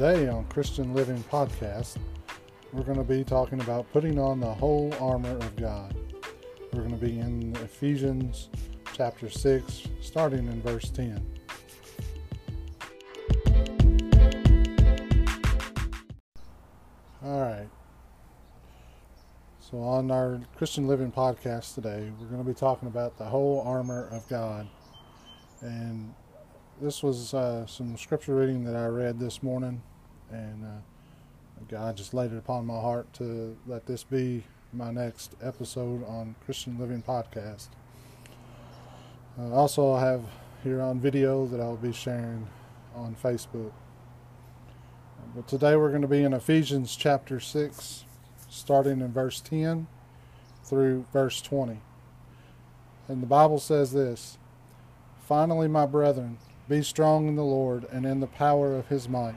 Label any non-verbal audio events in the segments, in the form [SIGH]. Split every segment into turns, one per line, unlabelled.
Today on Christian Living Podcast, we're going to be talking about putting on the whole armor of God. We're going to be in Ephesians chapter 6, starting in verse 10. All right. So, on our Christian Living Podcast today, we're going to be talking about the whole armor of God. And this was uh, some scripture reading that I read this morning, and uh, God just laid it upon my heart to let this be my next episode on Christian Living Podcast. Uh, also, I have here on video that I'll be sharing on Facebook. But today we're going to be in Ephesians chapter 6, starting in verse 10 through verse 20. And the Bible says this Finally, my brethren, be strong in the Lord and in the power of his might.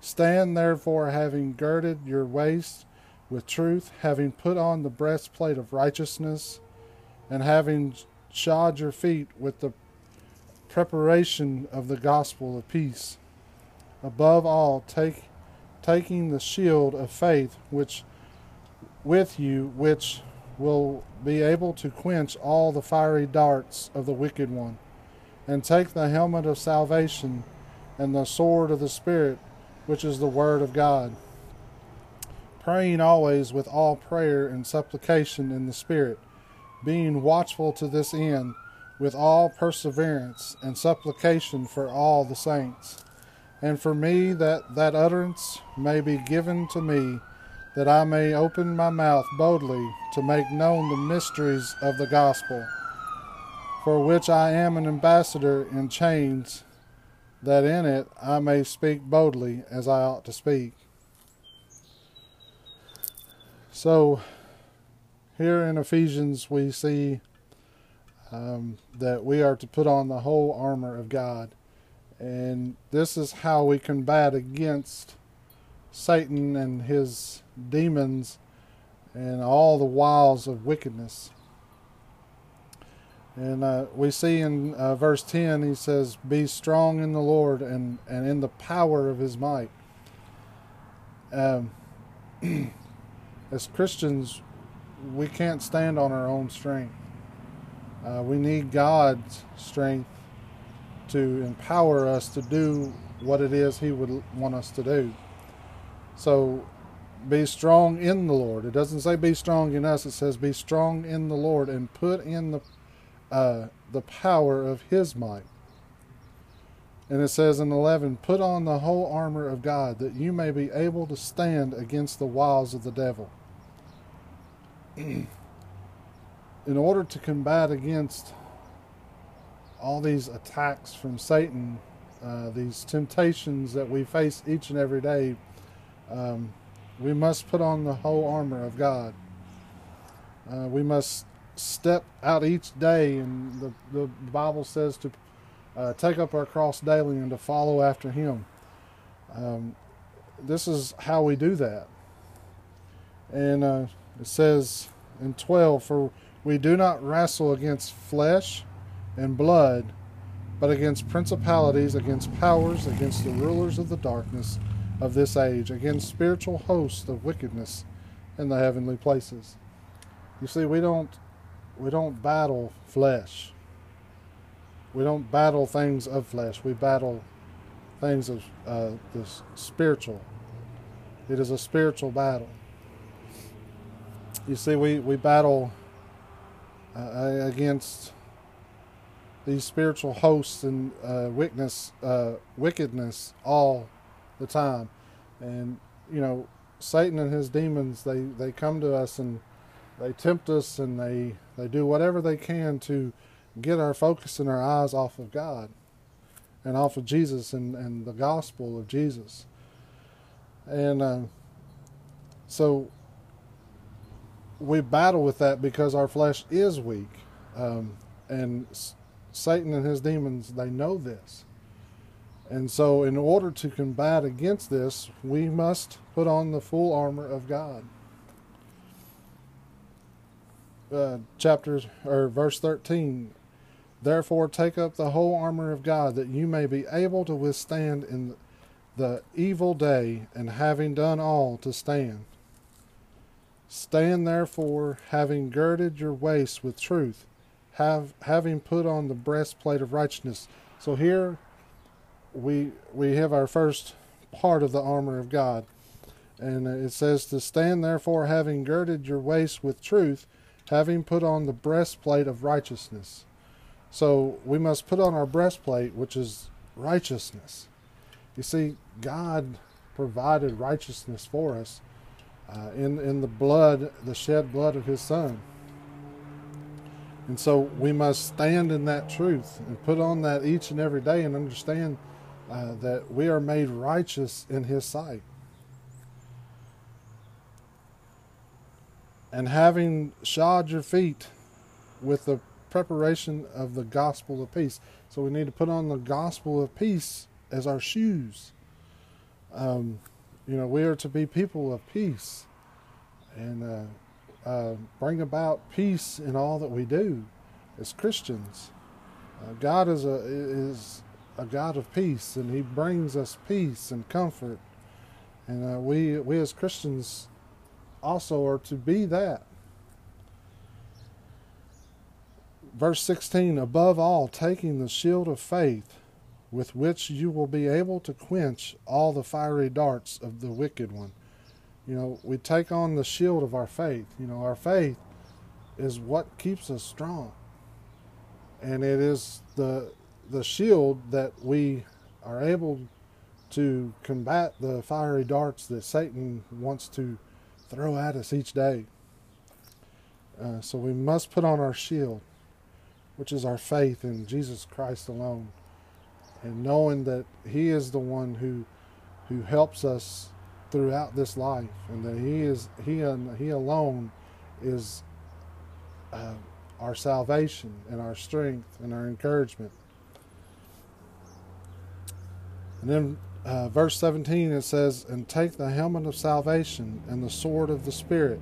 Stand therefore, having girded your waist with truth, having put on the breastplate of righteousness, and having shod your feet with the preparation of the gospel of peace. Above all, take taking the shield of faith which with you which will be able to quench all the fiery darts of the wicked one, and take the helmet of salvation and the sword of the Spirit, which is the Word of God. Praying always with all prayer and supplication in the Spirit, being watchful to this end with all perseverance and supplication for all the saints, and for me that that utterance may be given to me that I may open my mouth boldly to make known the mysteries of the gospel, for which I am an ambassador in chains, that in it I may speak boldly as I ought to speak. So, here in Ephesians, we see um, that we are to put on the whole armor of God. And this is how we combat against Satan and his demons and all the wiles of wickedness. And uh, we see in uh, verse 10, he says, Be strong in the Lord and, and in the power of his might. Um, [CLEARS THROAT] as Christians, we can't stand on our own strength. Uh, we need God's strength to empower us to do what it is He would want us to do. So be strong in the Lord. It doesn't say be strong in us. It says be strong in the Lord and put in the uh, the power of His might. And it says in 11, put on the whole armor of God that you may be able to stand against the wiles of the devil. [CLEARS THROAT] in order to combat against all these attacks from Satan, uh, these temptations that we face each and every day, um, we must put on the whole armor of God. Uh, we must step out each day, and the, the Bible says to uh, take up our cross daily and to follow after Him. Um, this is how we do that. And uh, it says in 12, For we do not wrestle against flesh and blood, but against principalities, against powers, against the rulers of the darkness of this age, against spiritual hosts of wickedness in the heavenly places. You see, we don't we don't battle flesh. We don't battle things of flesh. We battle things of uh, the spiritual. It is a spiritual battle. You see, we we battle uh, against these spiritual hosts and uh, wickedness, uh, wickedness all the time. And, you know, Satan and his demons, they, they come to us and they tempt us and they, they do whatever they can to get our focus and our eyes off of God and off of Jesus and, and the gospel of Jesus. And uh, so we battle with that because our flesh is weak. Um, and Satan and his demons, they know this. And so, in order to combat against this, we must put on the full armor of God. Uh, chapter or verse 13 Therefore, take up the whole armor of God, that you may be able to withstand in the evil day, and having done all, to stand. Stand therefore, having girded your waist with truth, have having put on the breastplate of righteousness. So here we we have our first part of the armor of God. And it says to stand therefore having girded your waist with truth, having put on the breastplate of righteousness. So we must put on our breastplate, which is righteousness. You see, God provided righteousness for us uh, in in the blood, the shed blood of His Son. And so we must stand in that truth and put on that each and every day and understand uh, that we are made righteous in His sight. And having shod your feet with the preparation of the gospel of peace. So we need to put on the gospel of peace as our shoes. Um, you know, we are to be people of peace and uh, uh, bring about peace in all that we do as Christians. Uh, God is a is a God of peace, and He brings us peace and comfort. And uh, we we as Christians also are to be that. Verse 16, above all, taking the shield of faith, with which you will be able to quench all the fiery darts of the wicked one. You know, we take on the shield of our faith. You know, our faith is what keeps us strong. And it is the the shield that we are able to combat the fiery darts that Satan wants to throw at us each day. Uh, so we must put on our shield, which is our faith in Jesus Christ alone, and knowing that He is the one who who helps us throughout this life, and that He is He and He alone is uh, our salvation and our strength and our encouragement. And then uh, verse 17 it says, And take the helmet of salvation and the sword of the Spirit,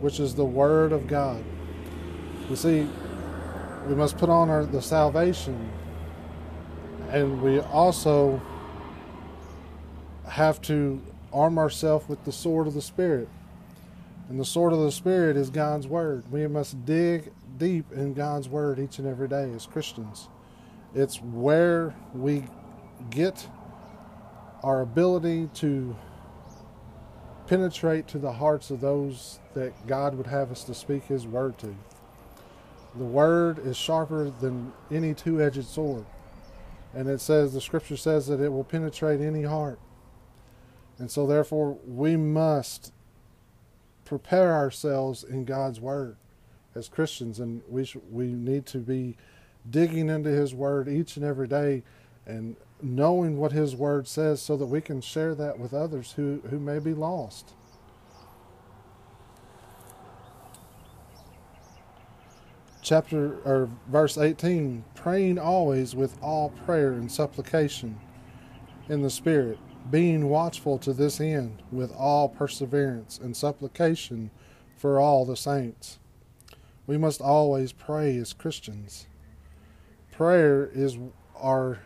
which is the Word of God. You see, we must put on our, the salvation, and we also have to arm ourselves with the sword of the Spirit. And the sword of the Spirit is God's Word. We must dig deep in God's Word each and every day as Christians. It's where we get our ability to penetrate to the hearts of those that God would have us to speak His Word to. The Word is sharper than any two edged sword. And it says, the Scripture says that it will penetrate any heart. And so, therefore, we must prepare ourselves in God's Word as Christians, and we sh- we need to be digging into His Word each and every day, and knowing what His Word says, so that we can share that with others who who may be lost. Chapter or verse 18 praying always with all prayer and supplication in the Spirit, being watchful to this end with all perseverance and supplication for all the saints. We must always pray as Christians. Prayer is our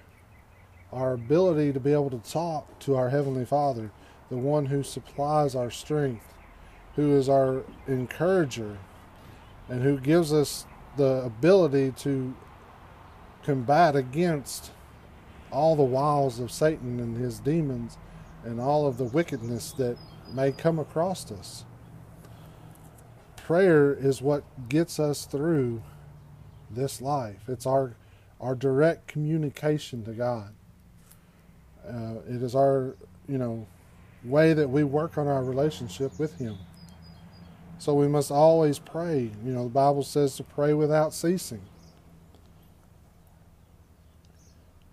our ability to be able to talk to our heavenly Father, the one who supplies our strength, who is our encourager, and who gives us the ability to combat against all the wiles of Satan and his demons and all of the wickedness that may come across us prayer is what gets us through this life. It's our our direct communication to God. Uh, it is our you know way that we work on our relationship with Him. So we must always pray. You know, the Bible says to pray without ceasing.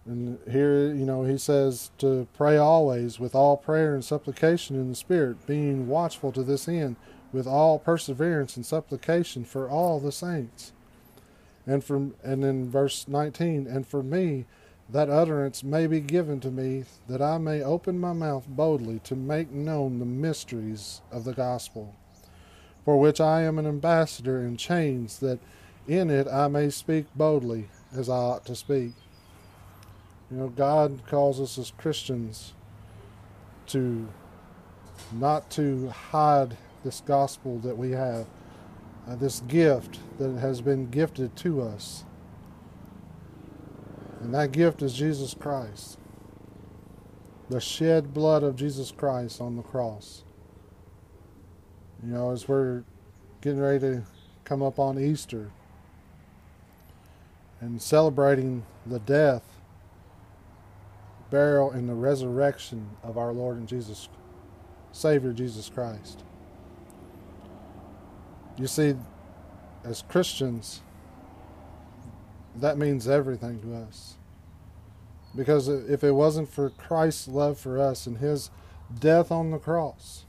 And here, you know, he says to pray always with all prayer and supplication in the Spirit, being watchful to this end with all perseverance and supplication for all the saints. And from and in verse 19, and for me that utterance may be given to me that I may open my mouth boldly to make known the mysteries of the gospel, for which I am an ambassador in chains that in it I may speak boldly as I ought to speak. You know, God calls us as Christians to not to hide this gospel that we have, uh, this gift that has been gifted to us. And that gift is Jesus Christ, the shed blood of Jesus Christ on the cross. You know, as we're getting ready to come up on Easter and celebrating the death burial, and the resurrection of our Lord and Jesus, Savior Jesus Christ. You see, as Christians, that means everything to us. Because if it wasn't for Christ's love for us and his death on the cross,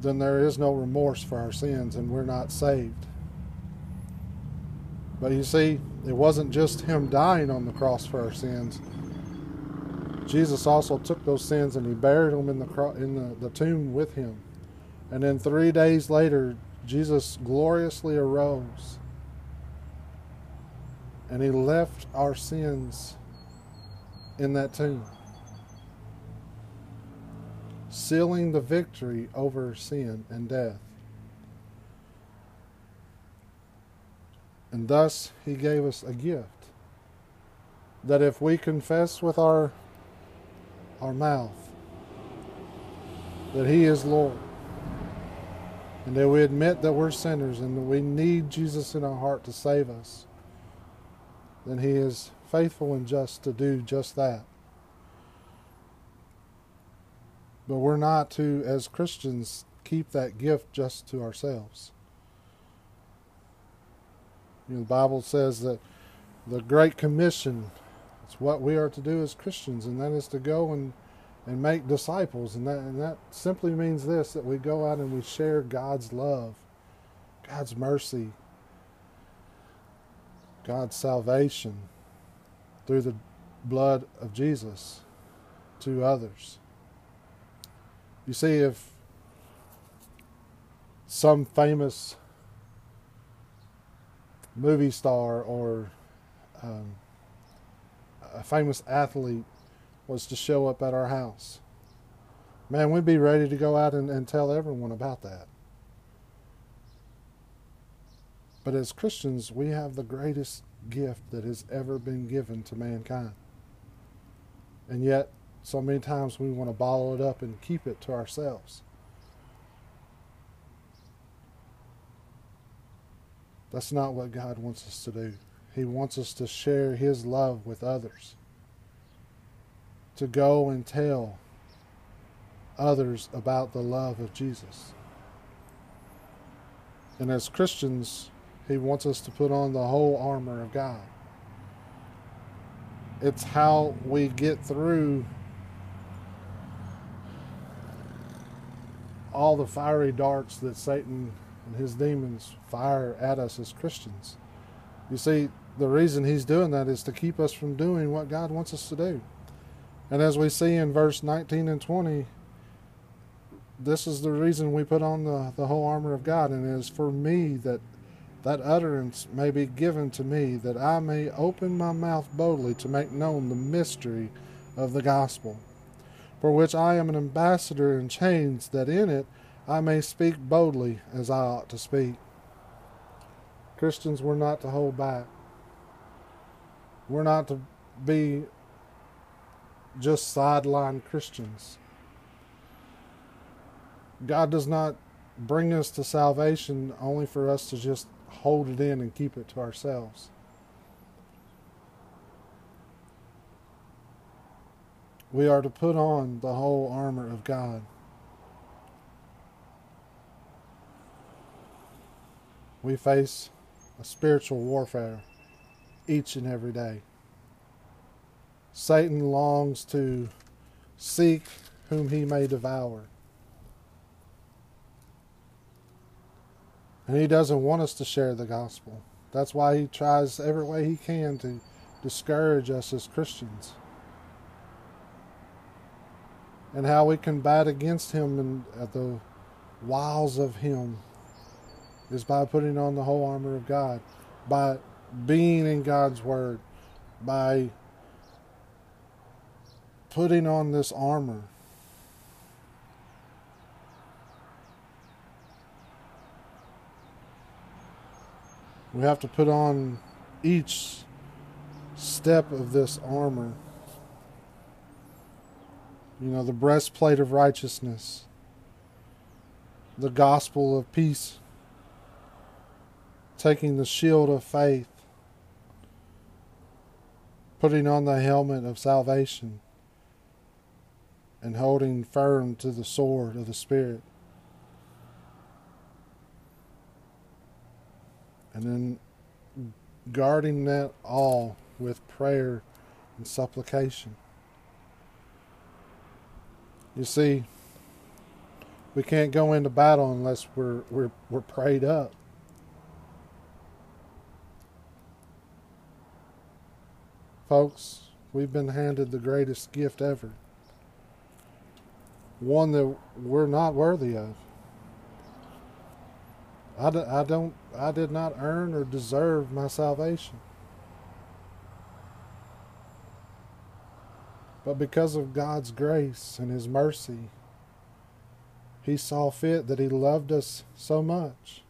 then there is no remorse for our sins and we're not saved. But you see, it wasn't just him dying on the cross for our sins. Jesus also took those sins and he buried them in the in the, the tomb with him. And then three days later, Jesus gloriously arose. And he left our sins in that tomb, sealing the victory over sin and death. And thus he gave us a gift that if we confess with our our mouth that he is Lord and that we admit that we're sinners and that we need Jesus in our heart to save us, then he is faithful and just to do just that. But we're not to, as Christians, keep that gift just to ourselves. You know, the Bible says that the Great Commission is what we are to do as Christians, and that is to go and, and make disciples. And that, and that simply means this that we go out and we share God's love, God's mercy, God's salvation through the blood of Jesus to others. You see, if some famous movie star or um, a famous athlete was to show up at our house, man, we'd be ready to go out and, and tell everyone about that. But as Christians, we have the greatest gift that has ever been given to mankind. And yet, so many times we want to bottle it up and keep it to ourselves. That's not what God wants us to do. He wants us to share His love with others, to go and tell others about the love of Jesus. And as Christians, He wants us to put on the whole armor of God. It's how we get through all the fiery darts that Satan and his demons fire at us as Christians. You see, the reason he's doing that is to keep us from doing what God wants us to do. And as we see in verse 19 and 20, this is the reason we put on the, the whole armor of God, and it is for me that that utterance may be given to me, that I may open my mouth boldly to make known the mystery of the gospel, for which I am an ambassador in chains, that in it I may speak boldly as I ought to speak. Christians, we're not to hold back. We're not to be just sideline Christians. God does not bring us to salvation only for us to just hold it in and keep it to ourselves. We are to put on the whole armor of God. we face a spiritual warfare each and every day. Satan longs to seek whom he may devour. And he doesn't want us to share the gospel. That's why he tries every way he can to discourage us as Christians. And how we combat against him and at the wiles of him is by putting on the whole armor of God, by being in God's word, by putting on this armor. We have to put on each step of this armor. You know, the breastplate of righteousness, the gospel of peace, taking the shield of faith, putting on the helmet of salvation, and holding firm to the sword of the Spirit. And then guarding that all with prayer and supplication. You see, we can't go into battle unless we're we're we're prayed up. Folks, we've been handed the greatest gift ever. One that we're not worthy of. I, I don't I did not earn or deserve my salvation. But because of God's grace and his mercy, he saw fit that he loved us so much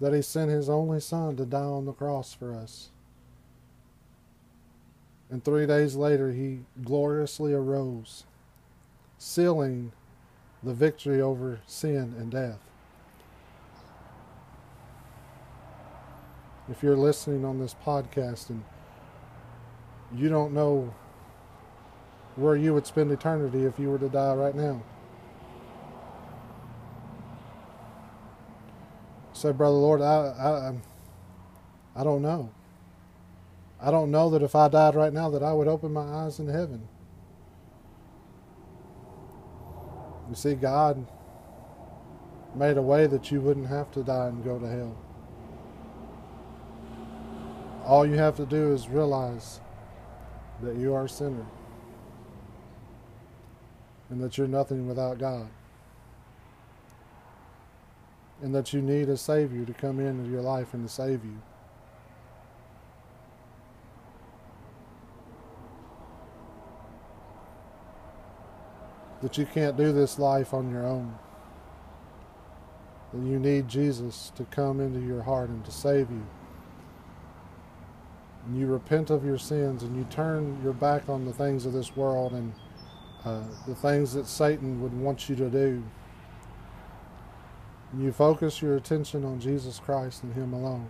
that he sent his only son to die on the cross for us. And three days later, he gloriously arose, sealing the victory over sin and death. If you're listening on this podcast and you don't know where you would spend eternity if you were to die right now, say, Brother Lord, I, I, I don't know. I don't know that if I died right now that I would open my eyes in heaven. You see, God made a way that you wouldn't have to die and go to hell. All you have to do is realize that you are a sinner and that you're nothing without God and that you need a Savior to come into your life and to save you. That you can't do this life on your own. That you need Jesus to come into your heart and to save you. And you repent of your sins and you turn your back on the things of this world and uh, the things that Satan would want you to do. And you focus your attention on Jesus Christ and Him alone.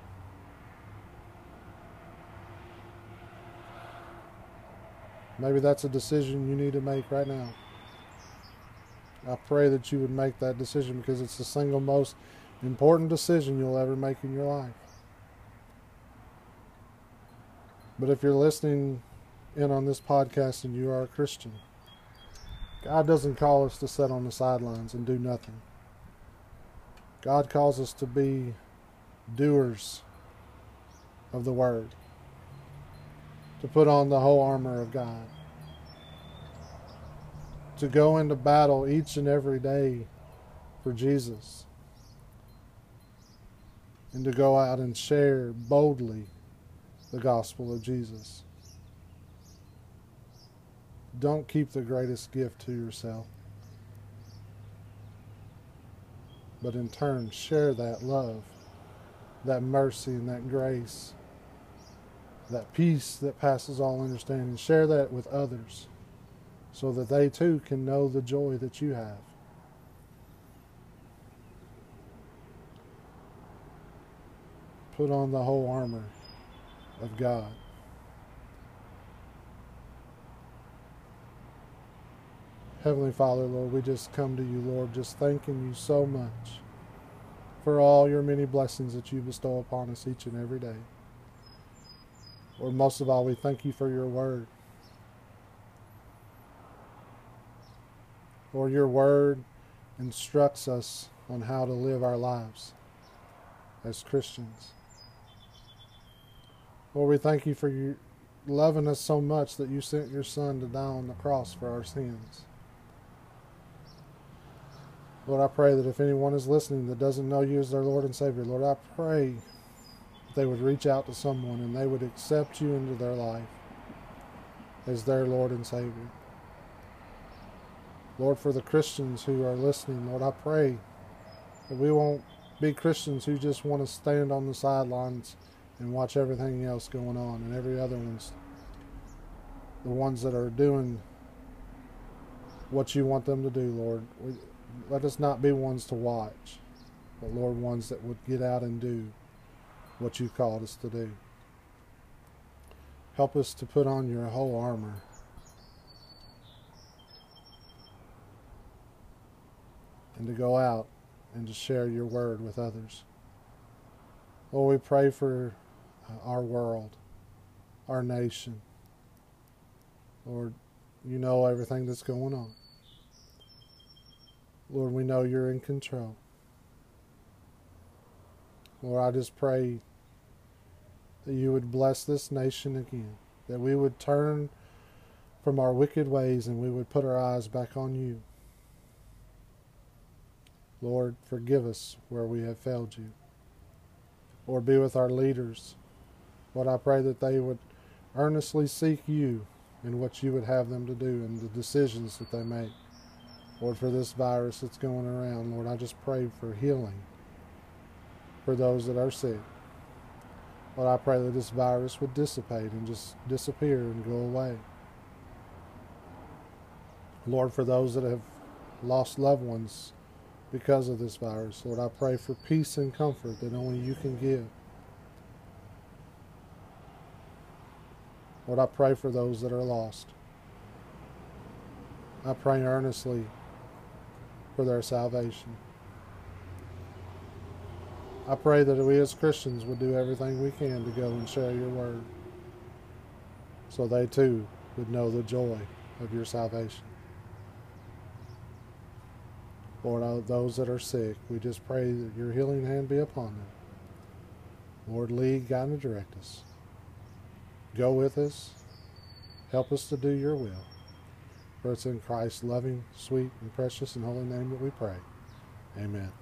Maybe that's a decision you need to make right now. I pray that you would make that decision because it's the single most important decision you'll ever make in your life. But if you're listening in on this podcast and you are a Christian, God doesn't call us to sit on the sidelines and do nothing. God calls us to be doers of the Word, to put on the whole armor of God to go into battle each and every day for Jesus and to go out and share boldly the gospel of Jesus. Don't keep the greatest gift to yourself, but in turn, share that love, that mercy, and that grace, that peace that passes all understanding. Share that with others so that they too can know the joy that you have. Put on the whole armor of God. Heavenly Father, Lord, we just come to you, Lord, just thanking you so much for all your many blessings that you bestow upon us each and every day. Lord, most of all, we thank you for your word. Lord, your word instructs us on how to live our lives as Christians. Lord, we thank you for you loving us so much that you sent your Son to die on the cross for our sins. Lord, I pray that if anyone is listening that doesn't know you as their Lord and Savior, Lord, I pray that they would reach out to someone and they would accept you into their life as their Lord and Savior. Lord, for the Christians who are listening, Lord, I pray that we won't be Christians who just want to stand on the sidelines and watch everything else going on and every other one's the ones that are doing what you want them to do, Lord. We, let us not be ones to watch, but Lord, ones that would get out and do what you called us to do. Help us to put on your whole armor. And to go out and to share your word with others. Lord, we pray for uh, our world, our nation. Lord, you know everything that's going on. Lord, we know you're in control. Lord, I just pray that you would bless this nation again, that we would turn from our wicked ways and we would put our eyes back on you. Lord, forgive us where we have failed you. Lord, be with our leaders. Lord, I pray that they would earnestly seek you in what you would have them to do and the decisions that they make. Lord, for this virus that's going around, Lord, I just pray for healing for those that are sick. Lord, I pray that this virus would dissipate and just disappear and go away. Lord, for those that have lost loved ones because of this virus, Lord, I pray for peace and comfort that only you can give. Lord, I pray for those that are lost. I pray earnestly for their salvation. I pray that we as Christians would do everything we can to go and share your word so they too would know the joy of your salvation. Lord, those that are sick, we just pray that your healing hand be upon them. Lord, lead, guide, and direct us. Go with us. Help us to do your will. For it's in Christ's loving, sweet, and precious and holy name that we pray. Amen.